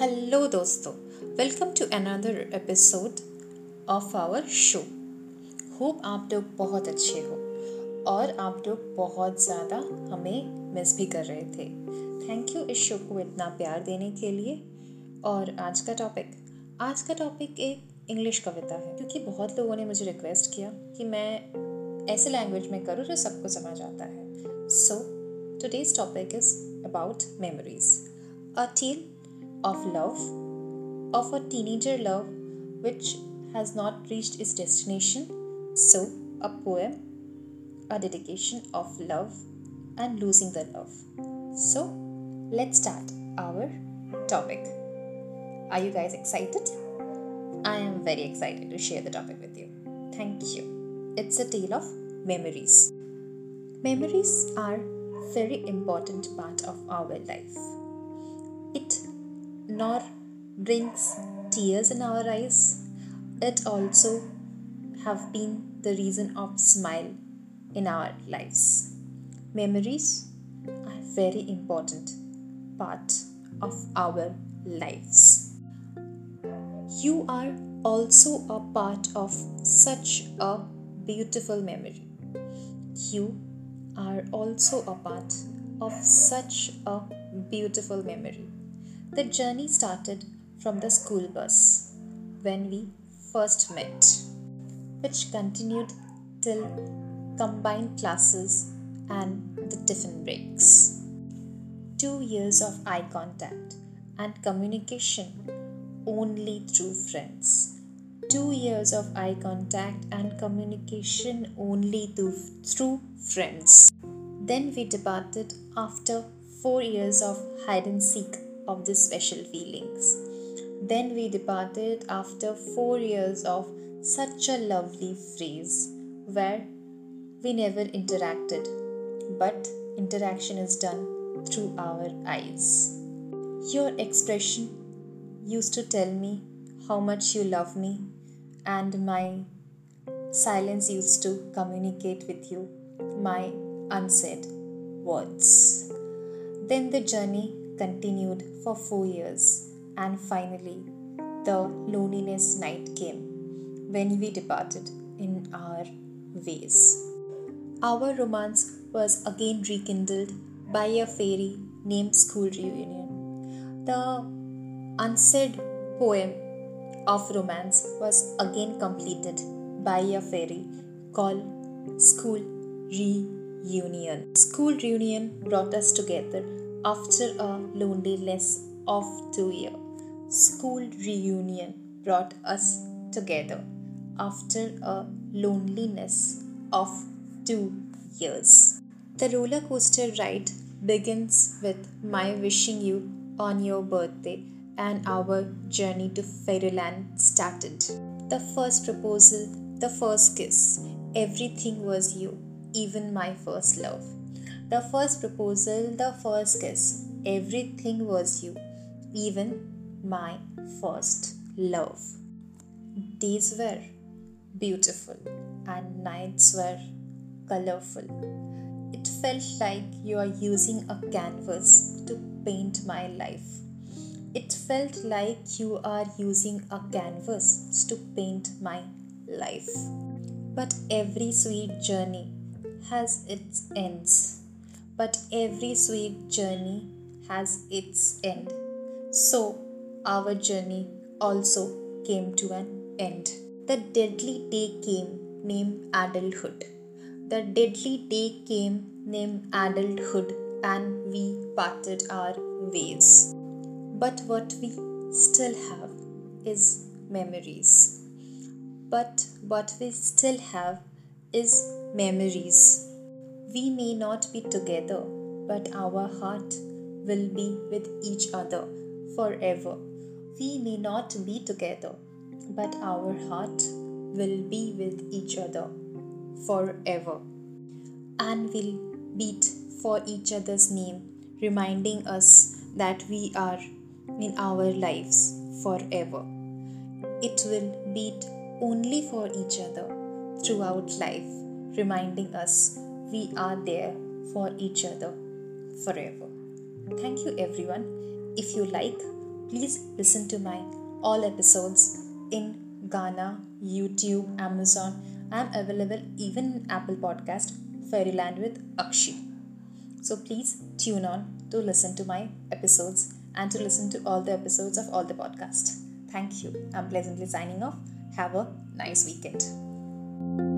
Hello दोस्तों. Welcome to another episode of our show hope आप लोग बहुत अच्छे हो और आप लोग बहुत ज़्यादा हमें मिस भी कर रहे थे. थैंक यू इस शो को इतना प्यार देने के लिए. और आज का टॉपिक आज का टॉपिक एक इंग्लिश कविता है. क्योंकि बहुत लोगों ने मुझे रिक्वेस्ट किया कि मैं ऐसे लैंग्वेज में करूँ जो सबको समझ आता है. So today's topic is about memories a tale of love, of a teenager love which has not reached its destination. So, a poem, a dedication of love and losing the love. So, let's start our topic. Are you guys excited? I am very excited to share the topic with you. Thank you. It's a tale of memories. Memories are very important part of our life. It nor brings tears in our eyes, it also have been the reason of smile in our lives. Memories are very important part of our lives. You are also a part of such a beautiful memory. You are also a part of such a beautiful memory. The journey started from the school bus when we first met, which continued till combined classes and the tiffin breaks. Two years of eye contact and communication only through friends. Two years of eye contact and communication only through, through friends. Then we departed after four years of hide and seek of the special feelings. Then we departed after four years of such a lovely phrase where we never interacted, but interaction is done through our eyes. Your expression used to tell me how much you love me, and my silence used to communicate with you my unsaid words. Then the journey continued for four years, and finally, the loneliness night came when we departed in our ways. Our romance was again rekindled by a fairy named School Reunion. The unsaid poem of romance was again completed by a fairy called School Reunion. School Reunion brought us together after a loneliness of two years. School reunion brought us together after a loneliness of two years. The roller coaster ride begins with my wishing you on your birthday and our journey to fairyland started. The first proposal, the first kiss, everything was you, even my first love. The first proposal, the first kiss, everything was you, even my first love. Days were beautiful and nights were colorful. It felt like you are using a canvas to paint my life. It felt like you are using a canvas to paint my life. But every sweet journey has its ends but every sweet journey has its end. So, our journey also came to an end. The deadly day came named adulthood. The deadly day came named adulthood, and we parted our ways. But what we still have is memories. But what we still have is memories. We may not be together, but our heart will be with each other forever. We may not be together, but our heart will be with each other forever. And will beat for each other's name, reminding us that we are in our lives forever. It will beat only for each other throughout life, reminding us we are there for each other forever. Thank you, everyone. If you like please listen to my all episodes in Gaana, YouTube, Amazon. I'm available even in Apple Podcast, Fairyland with Akshi. So please tune on to listen to my episodes and to listen to all the episodes of all the podcasts. Thank you. I'm pleasantly signing off. Have a nice weekend.